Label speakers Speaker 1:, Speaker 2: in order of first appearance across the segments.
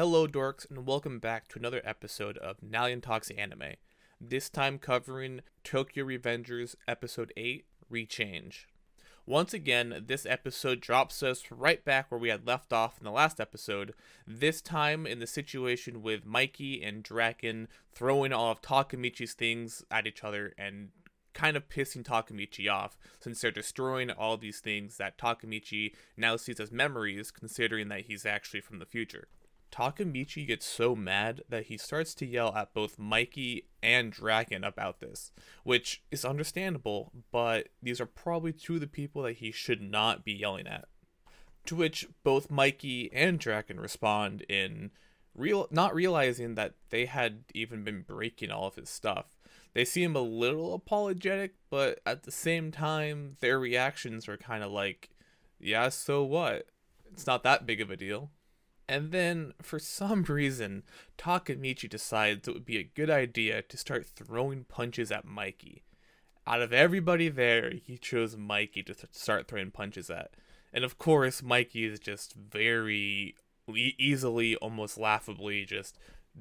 Speaker 1: Hello, dorks, and welcome back to another episode of Nalian Talks Anime. This time covering Tokyo Revengers Episode 8 Rechange. Once again, this episode drops us right back where we had left off in the last episode, this time in the situation with Mikey and Draken throwing all of Takemichi's things at each other and kind of pissing Takamichi off since they're destroying all these things that Takamichi now sees as memories, considering that he's actually from the future. Takemichi gets so mad that he starts to yell at both Mikey and Dragon about this, which is understandable, but these are probably two of the people that he should not be yelling at. To which both Mikey and Draken respond in real not realizing that they had even been breaking all of his stuff. They seem a little apologetic, but at the same time their reactions are kind of like, yeah, so what? It's not that big of a deal. And then, for some reason, Takemichi decides it would be a good idea to start throwing punches at Mikey. Out of everybody there, he chose Mikey to th- start throwing punches at. And of course, Mikey is just very e- easily, almost laughably, just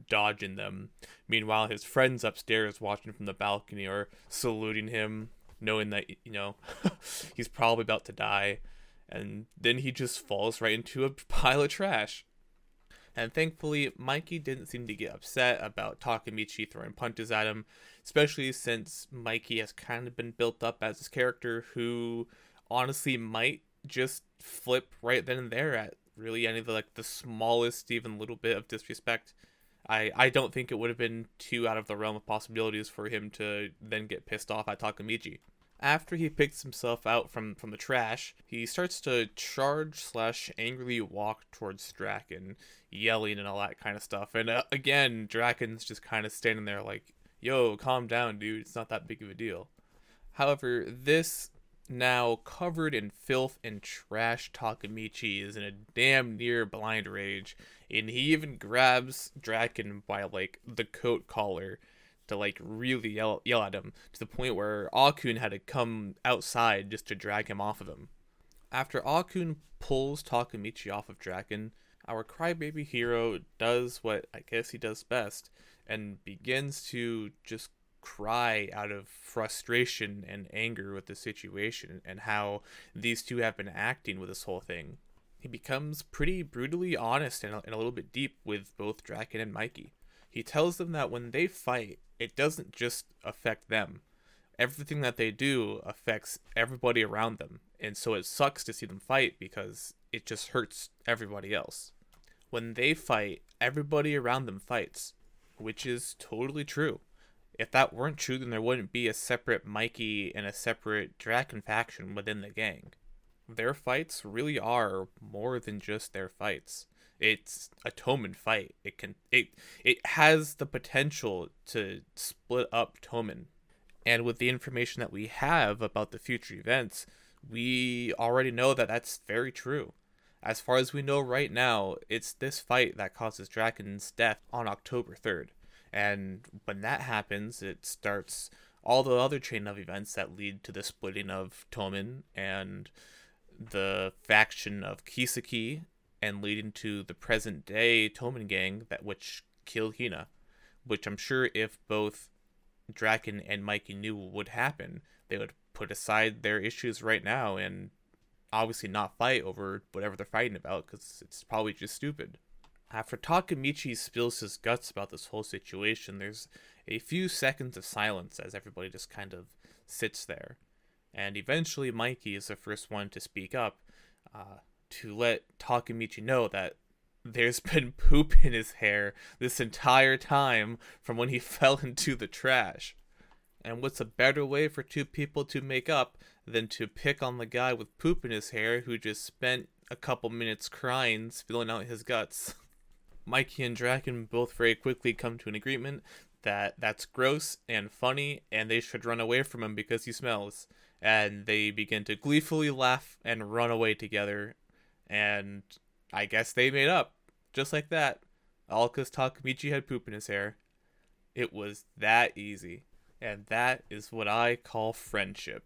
Speaker 1: dodging them. Meanwhile, his friends upstairs watching from the balcony are saluting him, knowing that, you know, he's probably about to die. And then he just falls right into a pile of trash. And thankfully, Mikey didn't seem to get upset about Takamichi throwing punches at him, especially since Mikey has kind of been built up as this character who honestly might just flip right then and there at really any of the like the smallest even little bit of disrespect. I, I don't think it would have been too out of the realm of possibilities for him to then get pissed off at Takemichi. After he picks himself out from, from the trash, he starts to charge slash angrily walk towards Draken, yelling and all that kind of stuff. And uh, again, Draken's just kind of standing there like, yo, calm down, dude. It's not that big of a deal. However, this now covered in filth and trash Takamichi is in a damn near blind rage. And he even grabs Draken by like the coat collar to like really yell yell at him to the point where Akun had to come outside just to drag him off of him. After Akun pulls Takemichi off of Draken, our crybaby hero does what I guess he does best and begins to just cry out of frustration and anger with the situation and how these two have been acting with this whole thing. He becomes pretty brutally honest and a, and a little bit deep with both Draken and Mikey. He tells them that when they fight, it doesn't just affect them. Everything that they do affects everybody around them. And so it sucks to see them fight because it just hurts everybody else. When they fight, everybody around them fights, which is totally true. If that weren't true, then there wouldn't be a separate Mikey and a separate Draken faction within the gang. Their fights really are more than just their fights it's a Toman fight. It can it it has the potential to split up Toman. And with the information that we have about the future events, we already know that that's very true. As far as we know right now, it's this fight that causes Draken's death on October 3rd. And when that happens, it starts all the other chain of events that lead to the splitting of Toman and the faction of Kisaki and leading to the present day Toman gang that which killed Hina, which I'm sure if both Draken and Mikey knew would happen, they would put aside their issues right now and obviously not fight over whatever they're fighting about because it's probably just stupid. After Takemichi spills his guts about this whole situation, there's a few seconds of silence as everybody just kind of sits there. And eventually, Mikey is the first one to speak up, uh, to let Takemichi know that there's been poop in his hair this entire time from when he fell into the trash. And what's a better way for two people to make up than to pick on the guy with poop in his hair who just spent a couple minutes crying, spilling out his guts? Mikey and Draken both very quickly come to an agreement that that's gross and funny and they should run away from him because he smells. And they begin to gleefully laugh and run away together and I guess they made up. Just like that. All because Takemichi had poop in his hair. It was that easy. And that is what I call friendship.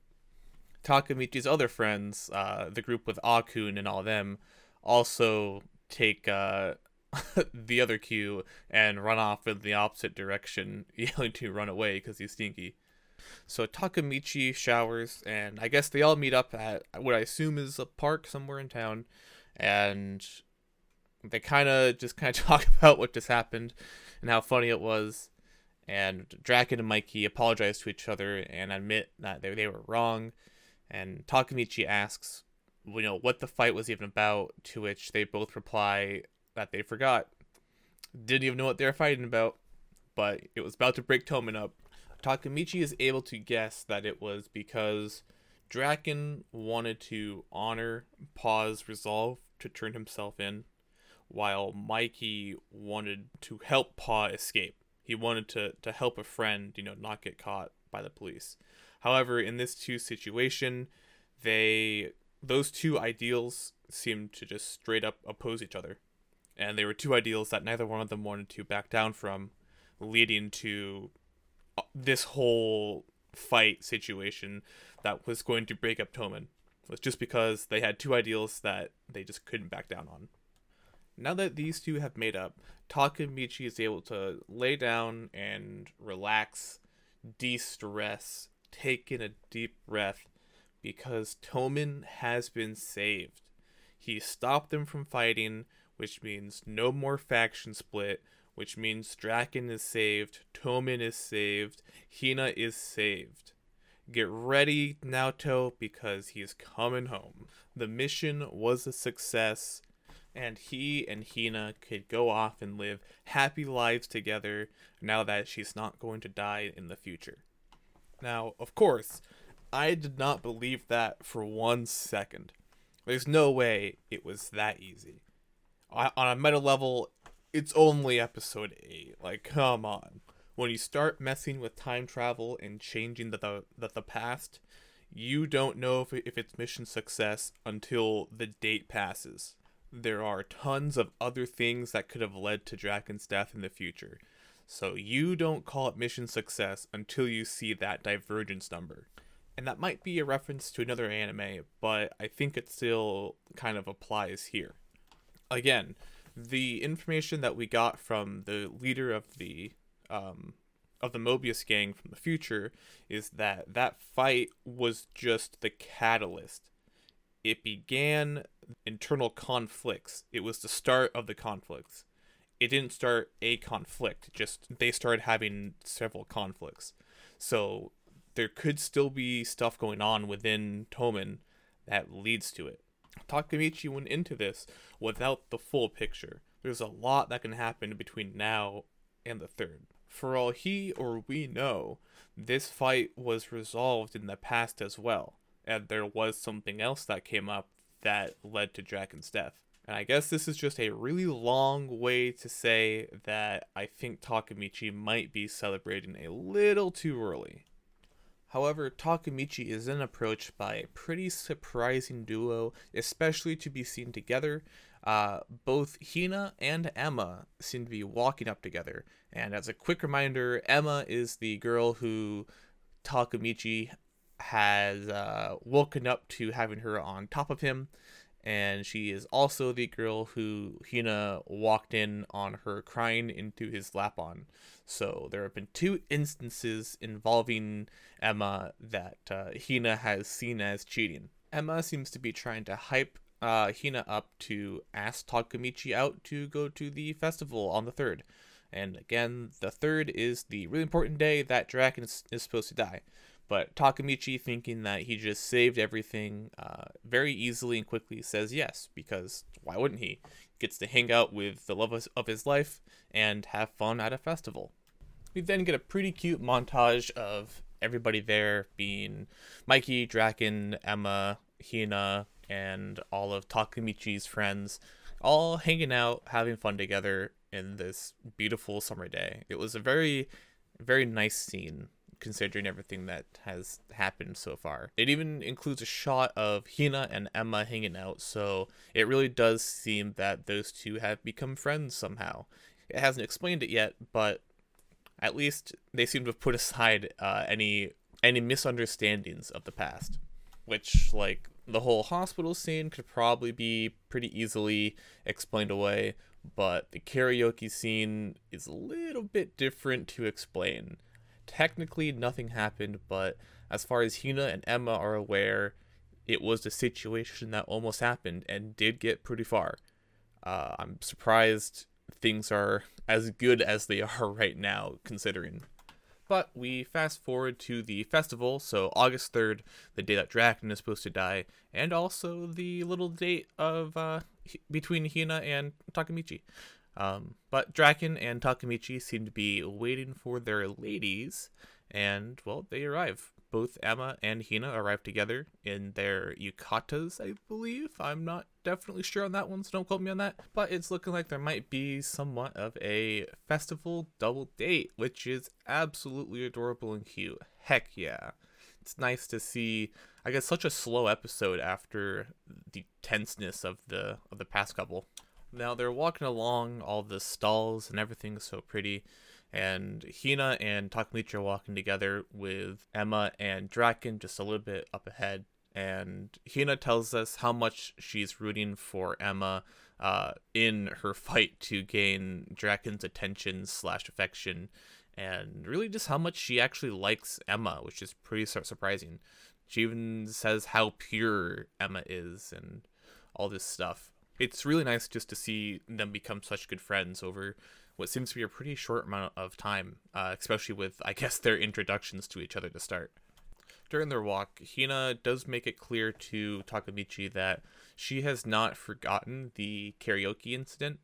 Speaker 1: Takamichi's other friends, uh, the group with Akun and all them, also take uh, the other cue and run off in the opposite direction, yelling to run away because he's stinky. So Takamichi showers, and I guess they all meet up at what I assume is a park somewhere in town, and they kind of just kind of talk about what just happened and how funny it was. And Draken and Mikey apologize to each other and admit that they, they were wrong. And Takemichi asks, you know, what the fight was even about, to which they both reply that they forgot. Didn't even know what they were fighting about, but it was about to break Toman up. Takamichi is able to guess that it was because Draken wanted to honor Pa's resolve to turn himself in, while Mikey wanted to help Pa escape. He wanted to, to help a friend, you know, not get caught by the police. However, in this two situation, they those two ideals seemed to just straight up oppose each other. And they were two ideals that neither one of them wanted to back down from, leading to uh, this whole fight situation that was going to break up Toman. Was just because they had two ideals that they just couldn't back down on. Now that these two have made up, Takemichi is able to lay down and relax, de stress, take in a deep breath, because Toman has been saved. He stopped them from fighting, which means no more faction split, which means Draken is saved, Toman is saved, Hina is saved. Get ready, Naoto, because he's coming home. The mission was a success, and he and Hina could go off and live happy lives together now that she's not going to die in the future. Now, of course, I did not believe that for one second. There's no way it was that easy. On a meta level, it's only episode 8. Like, come on. When you start messing with time travel and changing the, the, the, the past, you don't know if, if it's mission success until the date passes. There are tons of other things that could have led to Draken's death in the future. So you don't call it mission success until you see that divergence number. And that might be a reference to another anime, but I think it still kind of applies here. Again, the information that we got from the leader of the um, of the Mobius gang from the future is that that fight was just the catalyst. It began internal conflicts. It was the start of the conflicts. It didn't start a conflict, just they started having several conflicts. So there could still be stuff going on within Toman that leads to it. Takemichi went into this without the full picture. There's a lot that can happen between now and the third. For all he or we know, this fight was resolved in the past as well, and there was something else that came up that led to Draken's death. And I guess this is just a really long way to say that I think Takemichi might be celebrating a little too early. However, Takemichi is then approached by a pretty surprising duo, especially to be seen together. Uh, both Hina and Emma seem to be walking up together. And as a quick reminder, Emma is the girl who Takemichi has uh, woken up to having her on top of him and she is also the girl who Hina walked in on her crying into his lap on. So there have been two instances involving Emma that uh, Hina has seen as cheating. Emma seems to be trying to hype uh, Hina up to ask Takemichi out to go to the festival on the 3rd. And again, the 3rd is the really important day that Draken is, is supposed to die. But Takamichi, thinking that he just saved everything uh, very easily and quickly, says yes, because why wouldn't he? Gets to hang out with the love of his life and have fun at a festival. We then get a pretty cute montage of everybody there being Mikey, Draken, Emma, Hina, and all of Takamichi's friends, all hanging out, having fun together in this beautiful summer day. It was a very, very nice scene considering everything that has happened so far. It even includes a shot of Hina and Emma hanging out, so it really does seem that those two have become friends somehow. It hasn't explained it yet, but at least they seem to have put aside uh, any any misunderstandings of the past. which like the whole hospital scene could probably be pretty easily explained away, but the karaoke scene is a little bit different to explain. Technically, nothing happened, but as far as Hina and Emma are aware, it was a situation that almost happened and did get pretty far. Uh, I'm surprised things are as good as they are right now, considering. But we fast forward to the festival, so August 3rd, the day that Draken is supposed to die, and also the little date of uh, between Hina and Takemichi. Um, but Draken and Takamichi seem to be waiting for their ladies, and well, they arrive both Emma and Hina arrive together in their yukatas, I believe. I'm not definitely sure on that one, so don't quote me on that. But it's looking like there might be somewhat of a festival double date, which is absolutely adorable and cute. Heck yeah. It's nice to see I guess such a slow episode after the tenseness of the of the past couple. Now they're walking along all the stalls and everything's so pretty and Hina and Takemichi are walking together with Emma and Draken just a little bit up ahead. And Hina tells us how much she's rooting for Emma uh, in her fight to gain Draken's attention slash affection, and really just how much she actually likes Emma, which is pretty surprising. She even says how pure Emma is and all this stuff. It's really nice just to see them become such good friends over what seems to be a pretty short amount of time, uh, especially with, I guess, their introductions to each other to start. During their walk, Hina does make it clear to Takamichi that she has not forgotten the karaoke incident.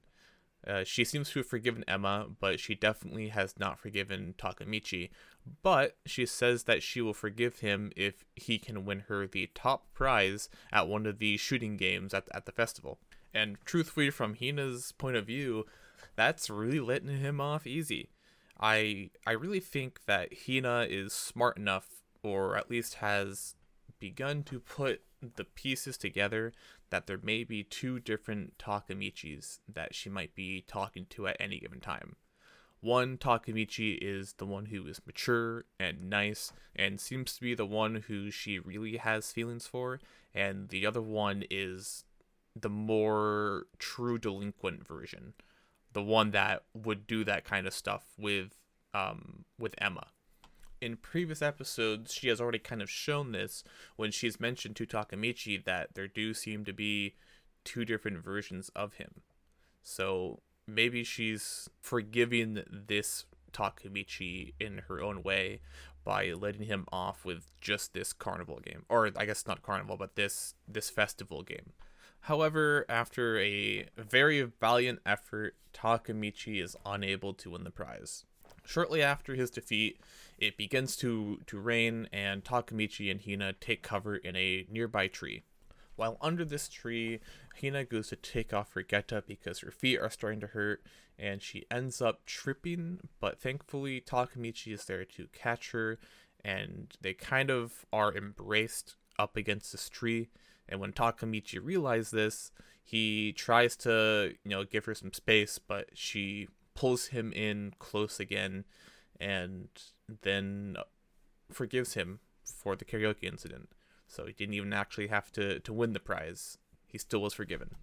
Speaker 1: Uh, she seems to have forgiven Emma, but she definitely has not forgiven Takamichi. But she says that she will forgive him if he can win her the top prize at one of the shooting games at, at the festival. And truthfully, from Hina's point of view, that's really letting him off easy. I I really think that Hina is smart enough, or at least has begun to put the pieces together that there may be two different Takamichis that she might be talking to at any given time. One Takamichi is the one who is mature and nice and seems to be the one who she really has feelings for, and the other one is the more true delinquent version the one that would do that kind of stuff with um, with Emma. In previous episodes, she has already kind of shown this when she's mentioned to Takemichi that there do seem to be two different versions of him. So maybe she's forgiving this Takemichi in her own way by letting him off with just this carnival game or I guess not carnival but this this festival game. However, after a very valiant effort, Takamichi is unable to win the prize. Shortly after his defeat, it begins to, to rain, and Takamichi and Hina take cover in a nearby tree. While under this tree, Hina goes to take off her geta because her feet are starting to hurt, and she ends up tripping, but thankfully Takamichi is there to catch her, and they kind of are embraced up against this tree and when Takamichi realizes this, he tries to, you know, give her some space, but she pulls him in close again and then uh, forgives him for the karaoke incident. So he didn't even actually have to, to win the prize. He still was forgiven.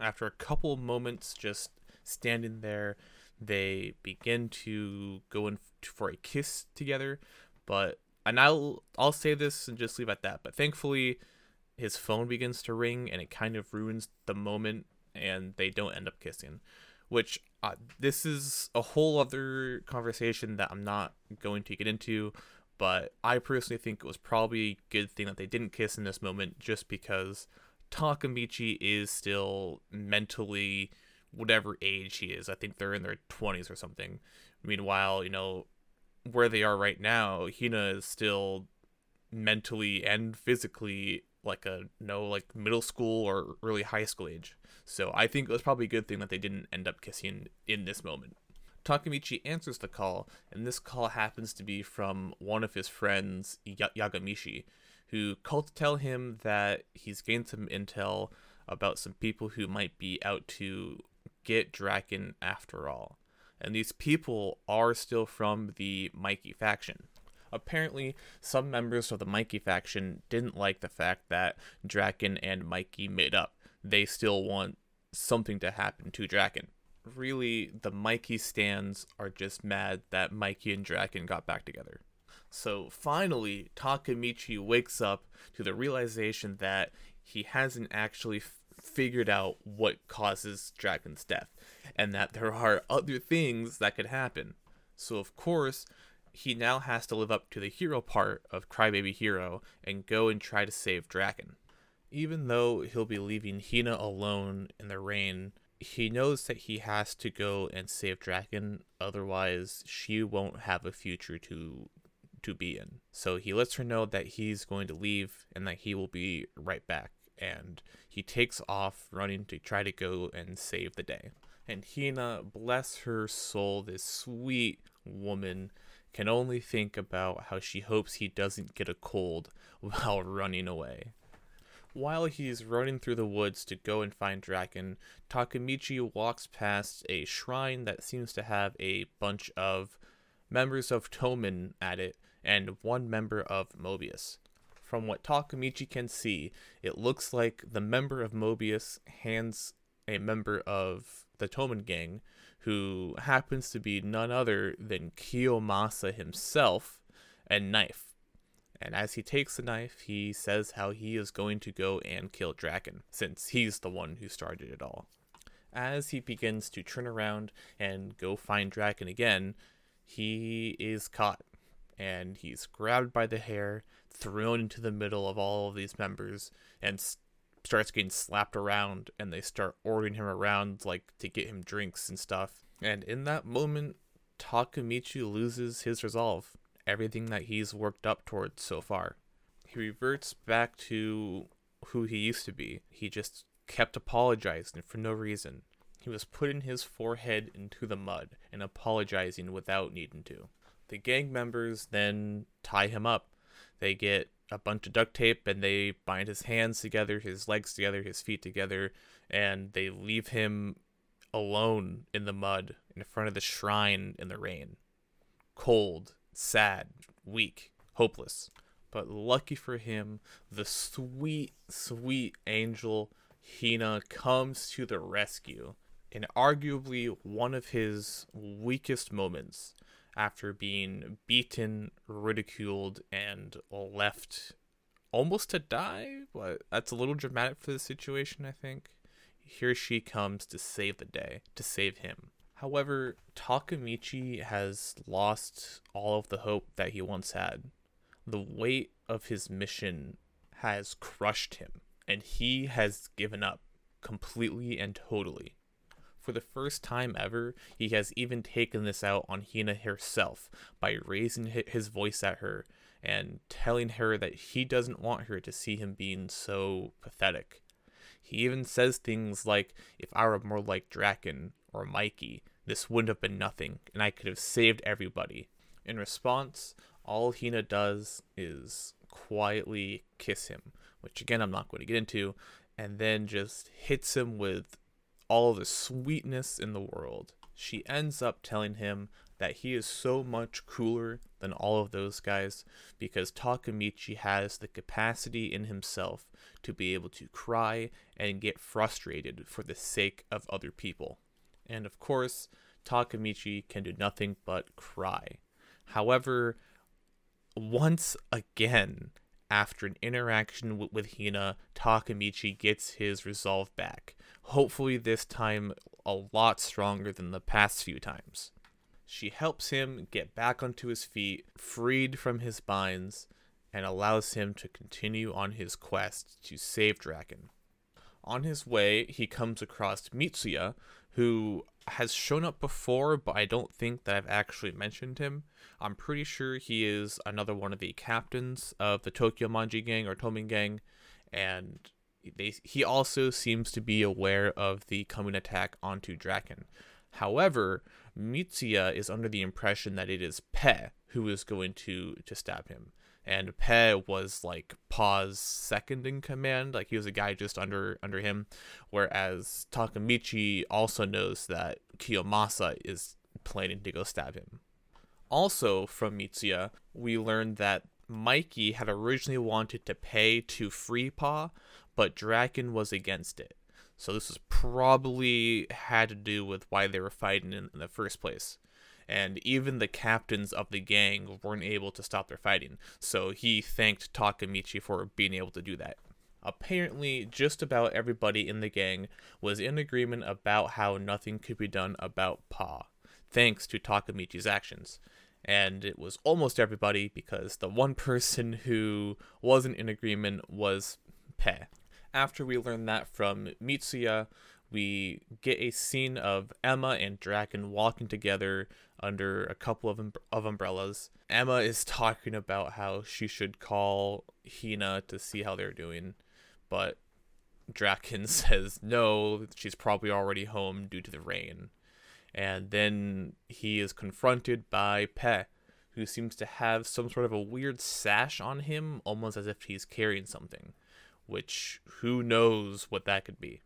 Speaker 1: After a couple moments just standing there, they begin to go in for a kiss together. But and I'll I'll say this and just leave at that. But thankfully, his phone begins to ring and it kind of ruins the moment and they don't end up kissing which uh, this is a whole other conversation that i'm not going to get into but i personally think it was probably a good thing that they didn't kiss in this moment just because takamichi is still mentally whatever age he is. I think they're in their 20s or something. Meanwhile you know where they are right now hina is still mentally and physically like a no like middle school or early high school age. So I think it was probably a good thing that they didn't end up kissing in this moment. Takemichi answers the call, and this call happens to be from one of his friends, y- Yamagishi, who called to tell him that he's gained some intel about some people who might be out to get Draken after all. And these people are still from the Mikey faction. Apparently, some members of the Mikey faction didn't like the fact that Draken and Mikey made up. They still want something to happen to Draken. Really, the Mikey stands are just mad that Mikey and Draken got back together. So finally, Takemichi wakes up to the realization that he hasn't actually f- figured out what causes Draken's death, and that there are other things that could happen. So, of course, he now has to live up to the hero part of Crybaby Hero and go and try to save Draken. Even though he'll be leaving Hina alone in the rain, he knows that he has to go and save Draken, otherwise she won't have a future to to be in. So he lets her know that he's going to leave and that he will be right back. And he takes off running to try to go and save the day. And Hina, bless her soul, this sweet woman, can only think about how she hopes he doesn't get a cold while running away. While he's running through the woods to go and find Draken, Takamichi walks past a shrine that seems to have a bunch of members of Toman at it and one member of Mobius. From what Takamichi can see, it looks like the member of Mobius hands a member of the Toman gang, who happens to be none other than Kiyomasa himself, and knife. And as he takes the knife, he says how he is going to go and kill Draken, since he's the one who started it all. As he begins to turn around and go find Draken again, he is caught and he's grabbed by the hair, thrown into the middle of all of these members, and starts getting slapped around. And they start ordering him around, like to get him drinks and stuff. And in that moment, Takamichi loses his resolve, everything that he's worked up towards so far. He reverts back to who he used to be. He just kept apologizing for no reason. He was putting his forehead into the mud and apologizing without needing to. The gang members then tie him up. They get a bunch of duct tape and they bind his hands together, his legs together, his feet together, and they leave him alone in the mud in front of the shrine in the rain. Cold, sad, weak, hopeless. But lucky for him, the sweet, sweet angel Hina comes to the rescue in arguably one of his weakest moments after being beaten, ridiculed, and left almost to die. But that's a little dramatic for the situation, I think. Here she comes to save the day, to save him. However, Takamichi has lost all of the hope that he once had. The weight of his mission has crushed him, and he has given up completely and totally for the first time ever, he has even taken this out on Hina herself by raising his voice at her and telling her that he doesn't want her to see him being so pathetic. He even says things like, If I were more like Draken or Mikey, this wouldn't have been nothing, and I could have saved everybody. In response, all Hina does is quietly kiss him, which again I'm not going to get into, and then just hits him with all the sweetness in the world. She ends up telling him that he is so much cooler than all of those guys because Takamichi has the capacity in himself to be able to cry and get frustrated for the sake of other people. And of course, Takamichi can do nothing but cry. However, once again, after an interaction with, Hina, Takamichi gets his resolve back hopefully this time a lot stronger than the past few times. She helps him get back onto his feet, freed from his binds, and allows him to continue on his quest to save Draken. On his way, he comes across Mitsuya, who has shown up before, but I don't think that I've actually mentioned him. I'm pretty sure he is another one of the captains of the Tokyo Manji gang or Toman gang, and they, he also seems to be aware of the coming attack onto Draken. However, Mitsuya is under the impression that it is Pe who is going to to stab him. And Pe was like Pa's second in command, like he was a guy just under under him. Whereas Takamichi also knows that Kiyomasa is planning to go stab him. Also, from Mitsuya, we learned that Mikey had originally wanted to pay to free Pa, but Draken was against it. So this was probably had to do with why they were fighting in, in the first place. And even the captains of the gang weren't able to stop their fighting. So he thanked Takamichi for being able to do that. Apparently, just about everybody in the gang was in agreement about how nothing could be done about Pa, thanks to Takamichi's actions. And it was almost everybody because the one person who wasn't in agreement was Pe. After we learn that from Mitsuya, we get a scene of Emma and Draken walking together under a couple of, um- of umbrellas. Emma is talking about how she should call Hina to see how they're doing, but Draken says no, she's probably already home due to the rain. And then he is confronted by Pe, who seems to have some sort of a weird sash on him, almost as if he's carrying something which who knows what that could be.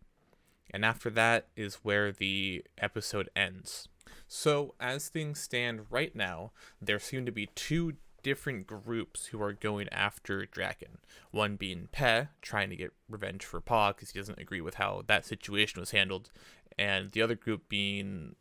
Speaker 1: And after that is where the episode ends. So, as things stand right now, there seem to be two different groups who are going after Draken. One being Pe, trying to get revenge for Pa because he doesn't agree with how that situation was handled, and the other group being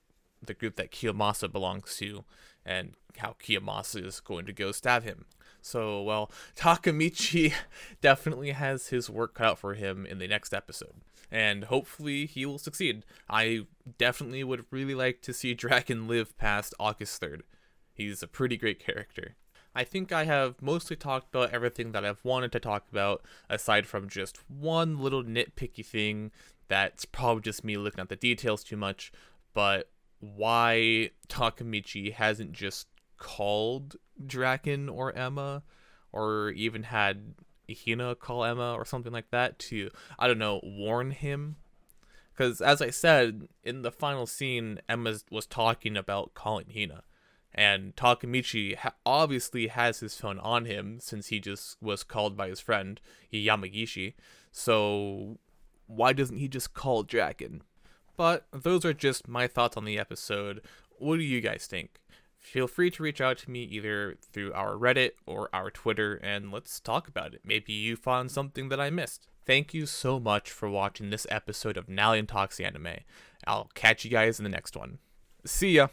Speaker 1: the group that Kiyomasa belongs to, and how Kiyomasa is going to go stab him. So, well, Takamichi definitely has his work cut out for him in the next episode. And hopefully he will succeed. I definitely would really like to see Draken live past August 3rd. He's a pretty great character. I think I have mostly talked about everything that I've wanted to talk about, aside from just one little nitpicky thing that's probably just me looking at the details too much, but why Takamichi hasn't just called Draken or Emma, or even had Hina call Emma or something like that to, I don't know, warn him. Because as I said, in the final scene, Emma was talking about calling Hina. And Takamichi ha- obviously has his phone on him since he just was called by his friend Yamagishi. So why doesn't he just call Draken? But those are just my thoughts on the episode. What do you guys think? feel free to reach out to me either through our Reddit or our Twitter and let's talk about it. Maybe you found something that I missed. Thank you so much for watching this episode of Nalian Talks Anime. I'll catch you guys in the next one. See ya!